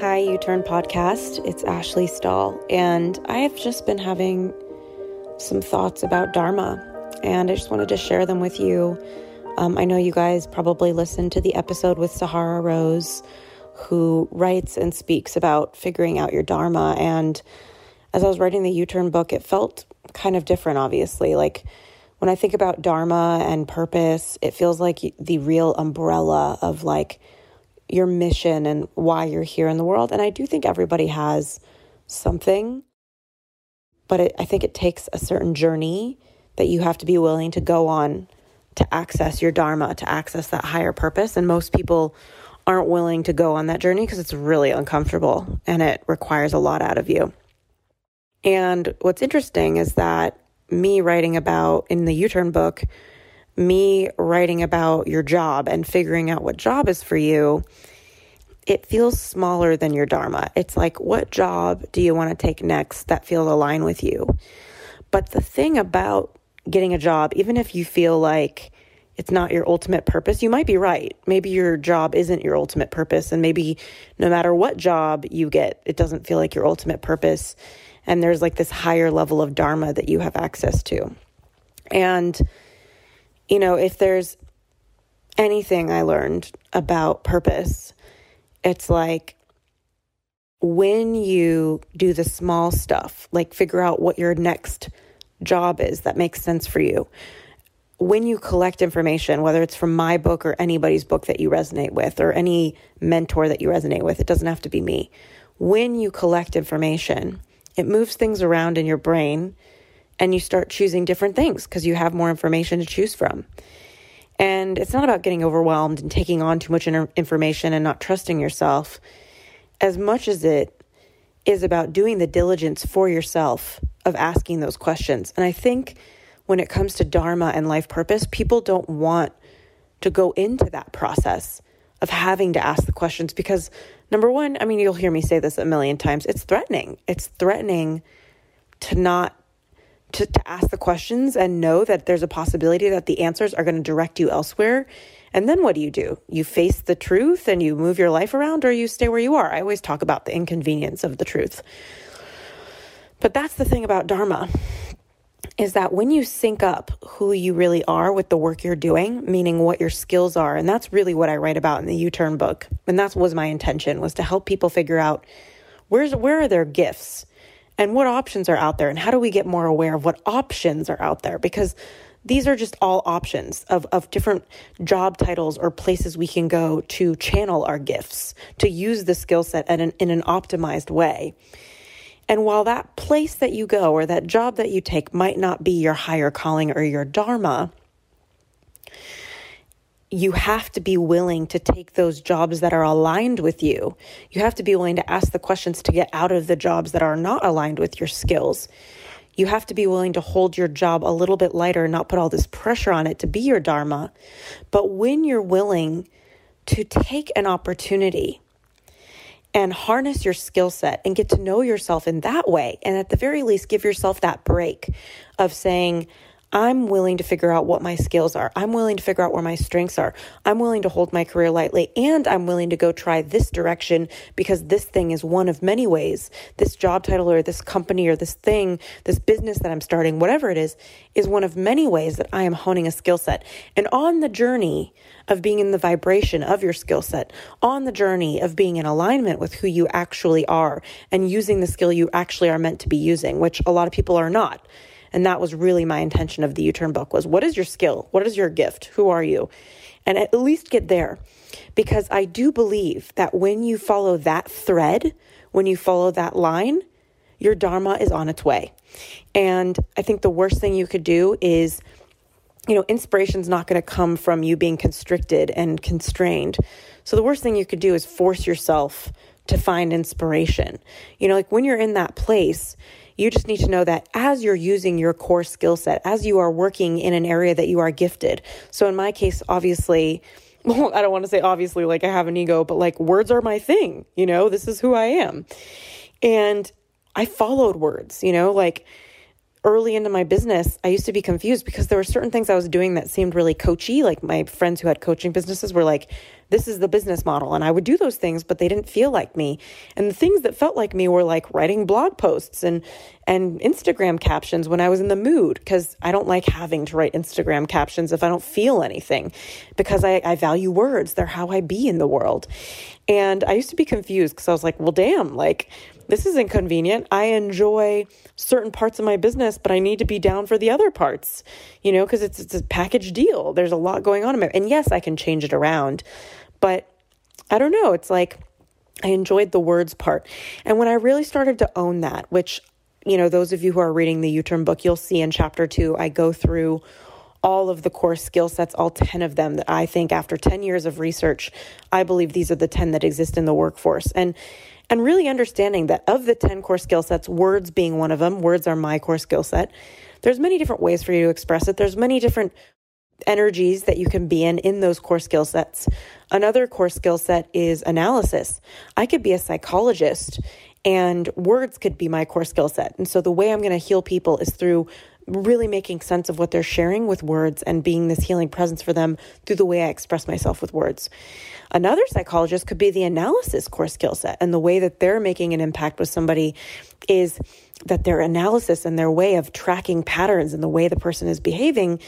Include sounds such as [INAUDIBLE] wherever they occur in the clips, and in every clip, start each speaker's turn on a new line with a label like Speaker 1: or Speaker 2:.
Speaker 1: Hi, You Turn Podcast. It's Ashley Stahl, and I have just been having some thoughts about Dharma, and I just wanted to share them with you. Um, I know you guys probably listened to the episode with Sahara Rose, who writes and speaks about figuring out your Dharma. And as I was writing the You Turn book, it felt kind of different, obviously. Like when I think about Dharma and purpose, it feels like the real umbrella of like, your mission and why you're here in the world. And I do think everybody has something, but it, I think it takes a certain journey that you have to be willing to go on to access your Dharma, to access that higher purpose. And most people aren't willing to go on that journey because it's really uncomfortable and it requires a lot out of you. And what's interesting is that me writing about in the You Turn book, me writing about your job and figuring out what job is for you, it feels smaller than your Dharma. It's like, what job do you want to take next that feels aligned with you? But the thing about getting a job, even if you feel like it's not your ultimate purpose, you might be right. Maybe your job isn't your ultimate purpose. And maybe no matter what job you get, it doesn't feel like your ultimate purpose. And there's like this higher level of Dharma that you have access to. And you know, if there's anything I learned about purpose, it's like when you do the small stuff, like figure out what your next job is that makes sense for you. When you collect information, whether it's from my book or anybody's book that you resonate with or any mentor that you resonate with, it doesn't have to be me. When you collect information, it moves things around in your brain and you start choosing different things because you have more information to choose from. And it's not about getting overwhelmed and taking on too much information and not trusting yourself as much as it is about doing the diligence for yourself of asking those questions. And I think when it comes to Dharma and life purpose, people don't want to go into that process of having to ask the questions because, number one, I mean, you'll hear me say this a million times, it's threatening. It's threatening to not to, to ask the questions and know that there's a possibility that the answers are going to direct you elsewhere. And then what do you do? You face the truth and you move your life around, or you stay where you are. I always talk about the inconvenience of the truth. But that's the thing about Dharma is that when you sync up who you really are with the work you're doing, meaning what your skills are, and that's really what I write about in the You-turn book. And that was my intention was to help people figure out where's where are their gifts? And what options are out there and how do we get more aware of what options are out there because these are just all options of, of different job titles or places we can go to channel our gifts, to use the skill set an, in an optimized way. And while that place that you go or that job that you take might not be your higher calling or your dharma, you have to be willing to take those jobs that are aligned with you. You have to be willing to ask the questions to get out of the jobs that are not aligned with your skills. You have to be willing to hold your job a little bit lighter and not put all this pressure on it to be your Dharma. But when you're willing to take an opportunity and harness your skill set and get to know yourself in that way, and at the very least, give yourself that break of saying, I'm willing to figure out what my skills are. I'm willing to figure out where my strengths are. I'm willing to hold my career lightly and I'm willing to go try this direction because this thing is one of many ways. This job title or this company or this thing, this business that I'm starting, whatever it is, is one of many ways that I am honing a skill set. And on the journey of being in the vibration of your skill set, on the journey of being in alignment with who you actually are and using the skill you actually are meant to be using, which a lot of people are not. And that was really my intention of the You Turn book was what is your skill? What is your gift? Who are you? And at least get there. Because I do believe that when you follow that thread, when you follow that line, your dharma is on its way. And I think the worst thing you could do is you know, inspiration's not going to come from you being constricted and constrained. So the worst thing you could do is force yourself to find inspiration. You know, like when you're in that place, you just need to know that as you're using your core skill set, as you are working in an area that you are gifted. So in my case, obviously, [LAUGHS] well, I don't want to say obviously like I have an ego, but like words are my thing, you know, this is who I am. And I followed words, you know, like early into my business, I used to be confused because there were certain things I was doing that seemed really coachy. Like my friends who had coaching businesses were like, this is the business model. And I would do those things, but they didn't feel like me. And the things that felt like me were like writing blog posts and, and Instagram captions when I was in the mood, because I don't like having to write Instagram captions if I don't feel anything, because I, I value words. They're how I be in the world. And I used to be confused because I was like, well, damn, like, this is inconvenient. I enjoy certain parts of my business, but I need to be down for the other parts, you know, because it's, it's a package deal. There's a lot going on and yes, I can change it around, but I don't know. It's like I enjoyed the words part. And when I really started to own that, which, you know, those of you who are reading the You Turn book, you'll see in chapter two, I go through all of the core skill sets, all 10 of them that I think after 10 years of research, I believe these are the 10 that exist in the workforce. And and really understanding that of the 10 core skill sets, words being one of them, words are my core skill set. There's many different ways for you to express it. There's many different energies that you can be in in those core skill sets. Another core skill set is analysis. I could be a psychologist and words could be my core skill set. And so the way I'm going to heal people is through really making sense of what they're sharing with words and being this healing presence for them through the way I express myself with words. Another psychologist could be the analysis core skill set, and the way that they're making an impact with somebody is that their analysis and their way of tracking patterns and the way the person is behaving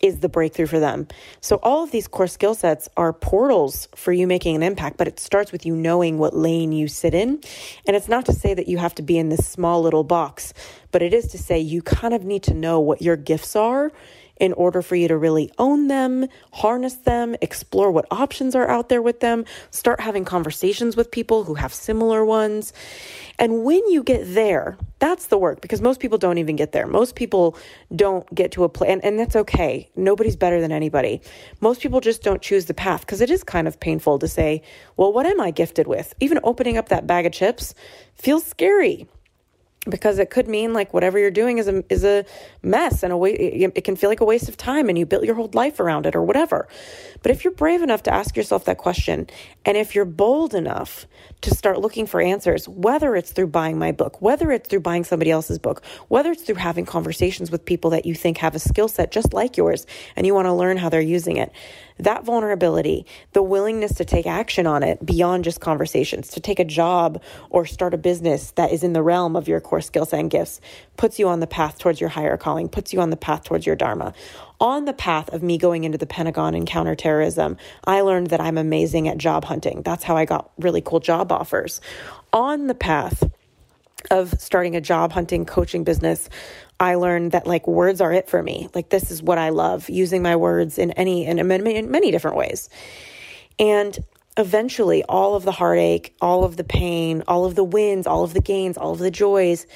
Speaker 1: is the breakthrough for them. So, all of these core skill sets are portals for you making an impact, but it starts with you knowing what lane you sit in. And it's not to say that you have to be in this small little box, but it is to say you kind of need to know what your gifts are in order for you to really own them, harness them, explore what options are out there with them, start having conversations with people who have similar ones. And when you get there, that's the work because most people don't even get there. Most people don't get to a place, and, and that's okay. Nobody's better than anybody. Most people just don't choose the path because it is kind of painful to say, well, what am I gifted with? Even opening up that bag of chips feels scary because it could mean like whatever you're doing is a is a mess and a way it can feel like a waste of time and you built your whole life around it or whatever. But if you're brave enough to ask yourself that question and if you're bold enough to start looking for answers, whether it's through buying my book, whether it's through buying somebody else's book, whether it's through having conversations with people that you think have a skill set just like yours and you want to learn how they're using it, that vulnerability, the willingness to take action on it beyond just conversations, to take a job or start a business that is in the realm of your core skills and gifts, puts you on the path towards your higher calling, puts you on the path towards your Dharma. On the path of me going into the Pentagon and counterterrorism, I learned that I'm amazing at job hunting. That's how I got really cool job offers. On the path of starting a job hunting coaching business, I learned that like words are it for me. Like this is what I love using my words in any in many, in many different ways. And eventually all of the heartache, all of the pain, all of the wins, all of the gains, all of the joys,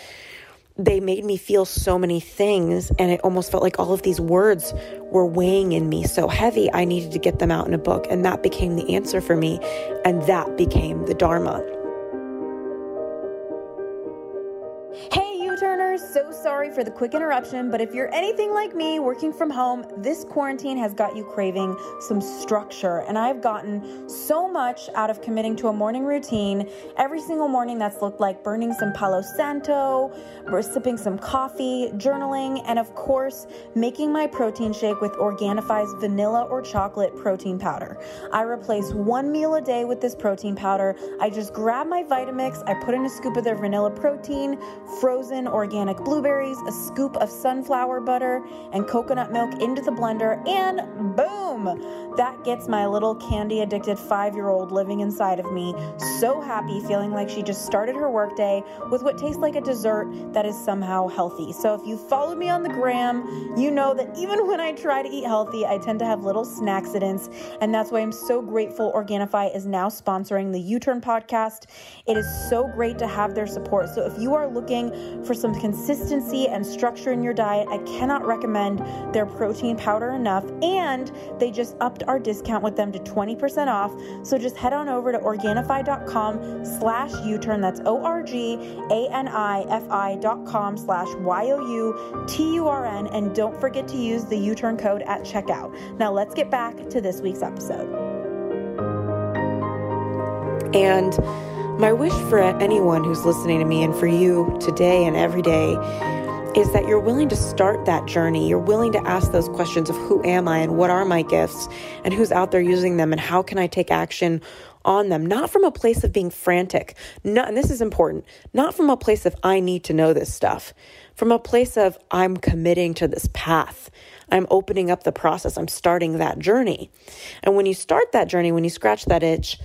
Speaker 1: they made me feel so many things and it almost felt like all of these words were weighing in me so heavy. I needed to get them out in a book and that became the answer for me and that became the dharma.
Speaker 2: So sorry for the quick interruption, but if you're anything like me working from home, this quarantine has got you craving some structure. And I've gotten so much out of committing to a morning routine every single morning that's looked like burning some Palo Santo, or sipping some coffee, journaling, and of course, making my protein shake with Organifi's vanilla or chocolate protein powder. I replace one meal a day with this protein powder. I just grab my Vitamix, I put in a scoop of their vanilla protein, frozen organic blueberries, a scoop of sunflower butter, and coconut milk into the blender, and boom! That gets my little candy addicted five year old living inside of me so happy, feeling like she just started her workday with what tastes like a dessert that is somehow healthy. So if you follow me on the gram, you know that even when I try to eat healthy, I tend to have little snack accidents. And that's why I'm so grateful Organifi is now sponsoring the You Turn podcast. It is so great to have their support. So if you are looking for some consistency, consistency and structure in your diet, I cannot recommend their protein powder enough. And they just upped our discount with them to 20% off. So just head on over to Organifi.com slash You-turn. That's O-R-G-A-N-I-F-I dot com slash Y-O-U-T-U-R-N. And don't forget to use the You-turn code at checkout. Now let's get back to this week's episode.
Speaker 1: And my wish for anyone who's listening to me and for you today and every day is that you're willing to start that journey. You're willing to ask those questions of who am I and what are my gifts and who's out there using them and how can I take action on them, not from a place of being frantic. Not, and this is important, not from a place of I need to know this stuff, from a place of I'm committing to this path. I'm opening up the process. I'm starting that journey. And when you start that journey, when you scratch that itch,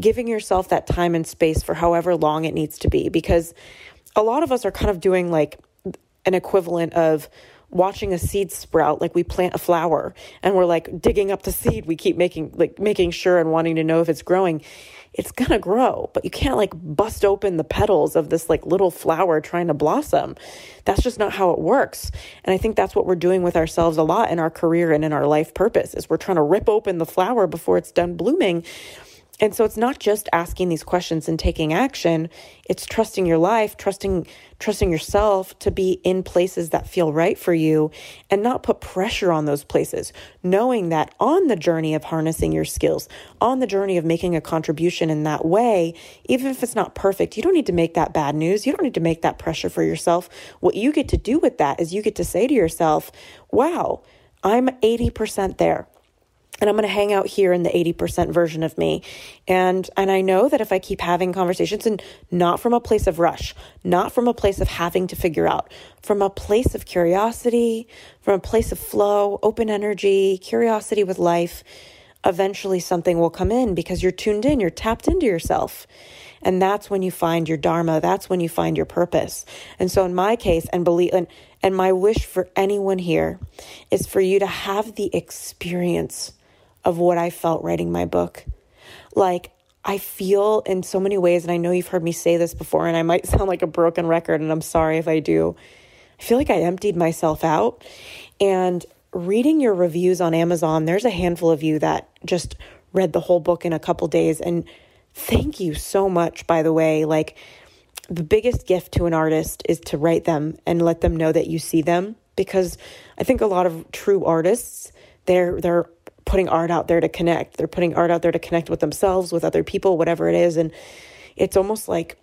Speaker 1: giving yourself that time and space for however long it needs to be, because a lot of us are kind of doing like an equivalent of watching a seed sprout. Like we plant a flower and we're like digging up the seed. We keep making like making sure and wanting to know if it's growing. It's going to grow but you can't like bust open the petals of this like little flower trying to blossom. That's just not how it works. And i think that's what we're doing with ourselves a lot in our career and in our life purpose is we're trying to rip open the flower before it's done blooming and so it's not just asking these questions and taking action, it's trusting your life, trusting trusting yourself to be in places that feel right for you and not put pressure on those places. Knowing that on the journey of harnessing your skills, on the journey of making a contribution in that way, even if it's not perfect, you don't need to make that bad news. You don't need to make that pressure for yourself. What you get to do with that is you get to say to yourself, "Wow, I'm 80% there." And I'm going to hang out here in the 80% version of me. And and I know that if I keep having conversations and not from a place of rush, not from a place of having to figure out, from a place of curiosity, from a place of flow, open energy, curiosity with life, eventually something will come in because you're tuned in, you're tapped into yourself. And that's when you find your dharma, that's when you find your purpose. And so in my case and believe and and my wish for anyone here is for you to have the experience of what I felt writing my book. Like, I feel in so many ways, and I know you've heard me say this before, and I might [LAUGHS] sound like a broken record, and I'm sorry if I do. I feel like I emptied myself out. And reading your reviews on Amazon, there's a handful of you that just read the whole book in a couple days. And thank you so much, by the way. Like, the biggest gift to an artist is to write them and let them know that you see them because I think a lot of true artists they're they're putting art out there to connect. They're putting art out there to connect with themselves, with other people, whatever it is. And it's almost like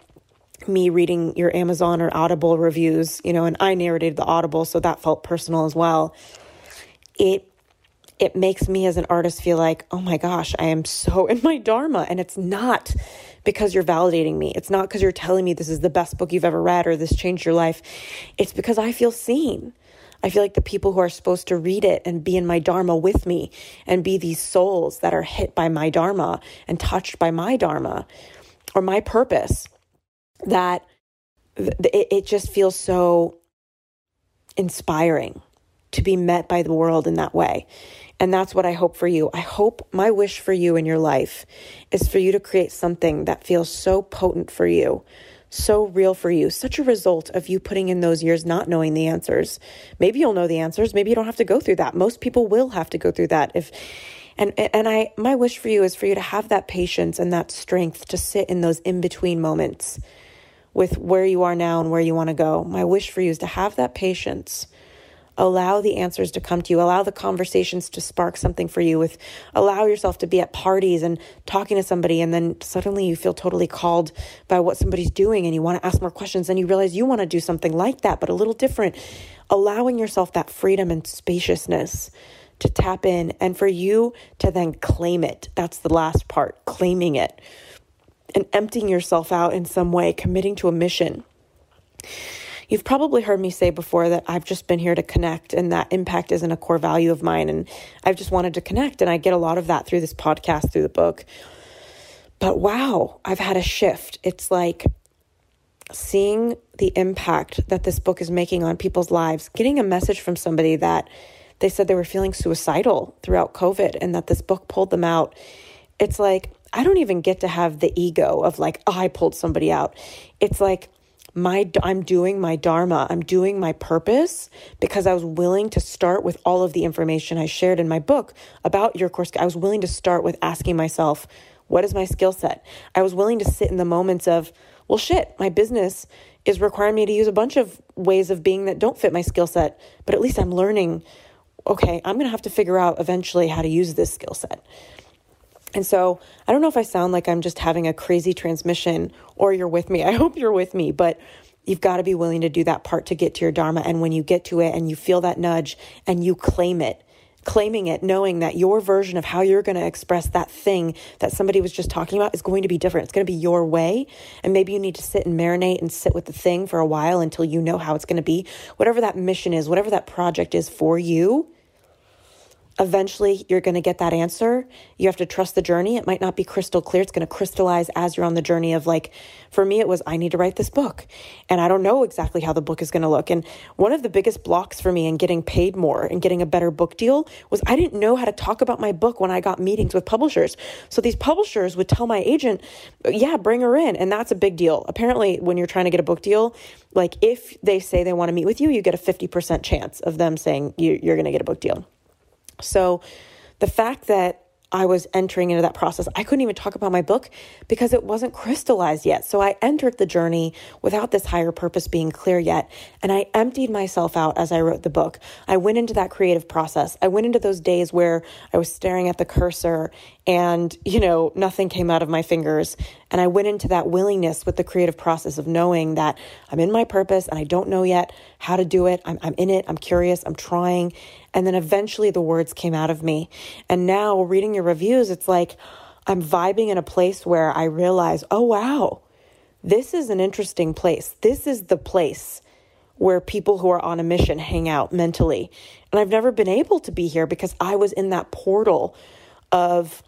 Speaker 1: me reading your Amazon or Audible reviews, you know, and I narrated the Audible, so that felt personal as well. It it makes me as an artist feel like, oh my gosh, I am so [LAUGHS] in my dharma. And it's not because you're validating me. It's not because you're telling me this is the best book you've ever read or this changed your life. It's because I feel seen. I feel like the people who are supposed to read it and be in my Dharma with me and be these souls that are hit by my Dharma and touched by my Dharma or my purpose, that it, just feels so inspiring to be met by the world in that way. And that's what I hope for you. I hope my wish for you in your life is for you to create something that feels so potent for you so real for you, such a result of you putting in those years not knowing the answers. Maybe you'll know the answers, maybe you don't have to go through that. Most people will have to go through that if and and I my wish for you is for you to have that patience and that strength to sit in those in-between moments with where you are now and where you want to go. My wish for you is to have that patience allow the answers to come to you allow the conversations to spark something for you with allow yourself to be at parties and talking to somebody and then suddenly you feel totally called by what somebody's doing and you want to ask more questions and you realize you want to do something like that but a little different. Allowing yourself that freedom and spaciousness to tap in and for you to then claim it. That's the last part claiming it. And emptying yourself out in some way committing to a mission You've probably heard me say before that I've just been here to connect and that impact isn't a core value of mine. And I've just wanted to connect. And I get a lot of that through this podcast, through the book. But wow, I've had a shift. It's like seeing the impact that this book is making on people's lives, getting a message from somebody that they said they were feeling suicidal throughout COVID and that this book pulled them out. It's like, I don't even get to have the ego of like, oh, I pulled somebody out. It's like, my I'm doing my dharma. I'm doing my purpose because I was willing to start with all of the information I shared in my book about your course. I was willing to start with asking myself, what is my skill set? I was willing to sit in the moments of, well shit, my business is requiring me to use a bunch of ways of being that don't fit my skill set, but at least I'm learning okay, I'm going to have to figure out eventually how to use this skill set. And so I don't know if I sound like I'm just having a crazy transmission or you're with me. [LAUGHS] I hope you're with me, but You've got to be willing to do that part to get to your Dharma. And when you get to it and you feel that nudge and you claim it, claiming it, knowing that your version of how you're going to express that thing that somebody was just talking about is going to be different. It's going to be your way. And maybe you need to sit and marinate and sit with the thing for a while until you know how it's going to be. Whatever that mission is, whatever that project is for you, eventually you're going to get that answer. You have to trust the journey. It might not be crystal clear. It's going to crystallize as you're on the journey of like, for me, it was, I need to write this book. And I don't know exactly how the book is going to look. And one of the biggest blocks for me in getting paid more and getting a better book deal was I didn't know how to talk about my book when I got meetings with publishers. So these publishers would tell my agent, yeah, bring her in. And that's a big deal. Apparently, when you're trying to get a book deal, like if they say they want to meet with you, you get a 50% chance of them saying you, you're going to get a book deal. So the fact that I was entering into that process. I couldn't even talk about my book because it wasn't crystallized yet. So I entered the journey without this higher purpose being clear yet. And I emptied myself out as I wrote the book. I went into that creative process. I went into those days where I was staring at the cursor and, you know, nothing came out of my fingers. And I went into that willingness with the creative process of knowing that I'm in my purpose and I don't know yet how to do it. I'm, I'm in it. I'm curious. I'm trying. And then eventually the words came out of me. And now reading your reviews, it's like I'm vibing in a place where I realize, oh, wow, this is an interesting place. This is the place where people who are on a mission hang out mentally. And I've never been able to be here because I was in that portal of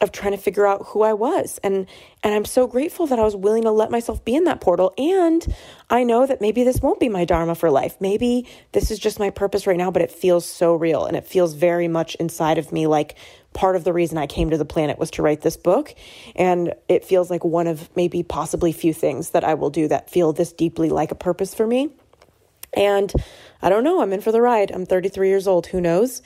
Speaker 1: of trying to figure out who I was. And and I'm so grateful that I was willing to let myself be in that portal. And I know that maybe this won't be my dharma for life. Maybe this is just my purpose right now, but it feels so real and it feels very much inside of me like part of the reason I came to the planet was to write this book. And it feels like one of maybe possibly few things that I will do that feel this deeply like a purpose for me. And I don't know, I'm in for the ride. I'm 33 years old, who knows?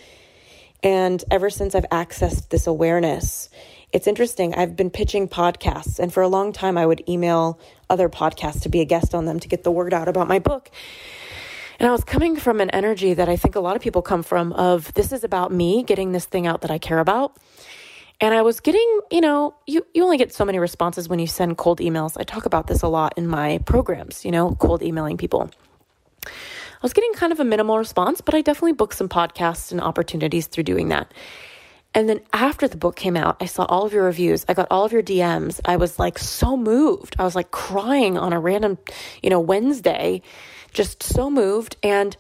Speaker 1: And ever since I've accessed this awareness, it's interesting. I've been pitching podcasts, and for a long time, I would email other podcasts to be a guest on them to get the word out about my book. And I was coming from an energy that I think a lot of people come from of this is about me getting this thing out that I care about. And I was getting, you know, you, you only get so many responses when you send cold emails. I talk about this a lot in my programs, you know, cold emailing people. I was getting kind of a minimal response, but I definitely booked some podcasts and opportunities through doing that. And then after the book came out, I saw all of your reviews. I got all of your DMs. I was like so moved. I was like crying on a random, you know, Wednesday, just so moved. And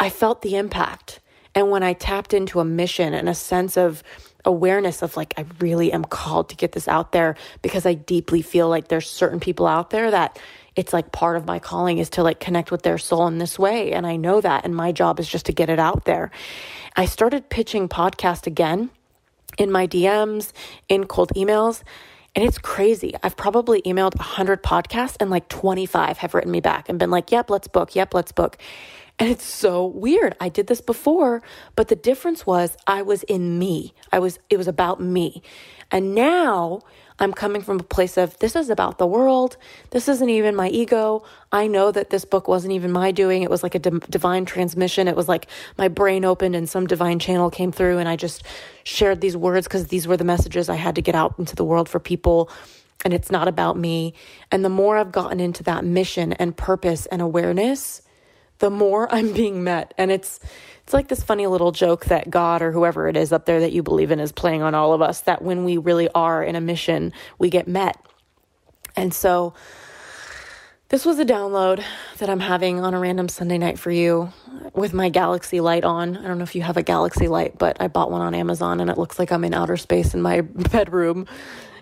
Speaker 1: I felt the impact. And when I tapped into a mission and a sense of awareness of like, I really am called to get this out there because I deeply feel like there's certain people out there that it's like part of my calling is to like connect with their soul in this way. And I know that. And my job is just to get it out there. I started pitching podcast again in my DMs, in cold emails. And it's crazy. I've probably emailed 100 podcasts and like 25 have written me back and been like, yep, let's book. Yep, let's book. And it's so weird. I did this before, but the difference was I was in me. I was, it was about me. And now I'm coming from a place of this is about the world. This isn't even my ego. I know that this book wasn't even my doing. It was like a d- divine transmission. It was like my brain opened and some divine channel came through, and I just shared these words because these were the messages I had to get out into the world for people. And it's not about me. And the more I've gotten into that mission and purpose and awareness, the more [LAUGHS] I'm being met. And it's it's like this funny little joke that God or whoever it is up there that you believe in is playing on all of us that when we really are in a mission, we get met. And so this was a download that I'm having on a random Sunday night for you with my galaxy light on. I don't know if you have a galaxy light, but I bought one on Amazon and it looks like I'm in outer space in my [LAUGHS] bedroom.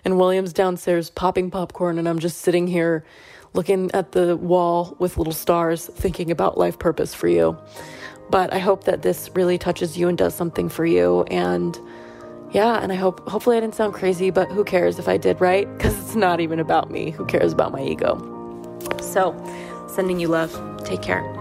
Speaker 1: And William's downstairs popping popcorn, and I'm just sitting here looking at the wall with little stars, thinking about life purpose for you. But I hope that this really touches you and does something for you. And yeah, and I hope, hopefully, I didn't sound crazy, but who cares if I did, right? [LAUGHS] Because it's not even about me. Who cares about my ego? So, sending you love. Take care.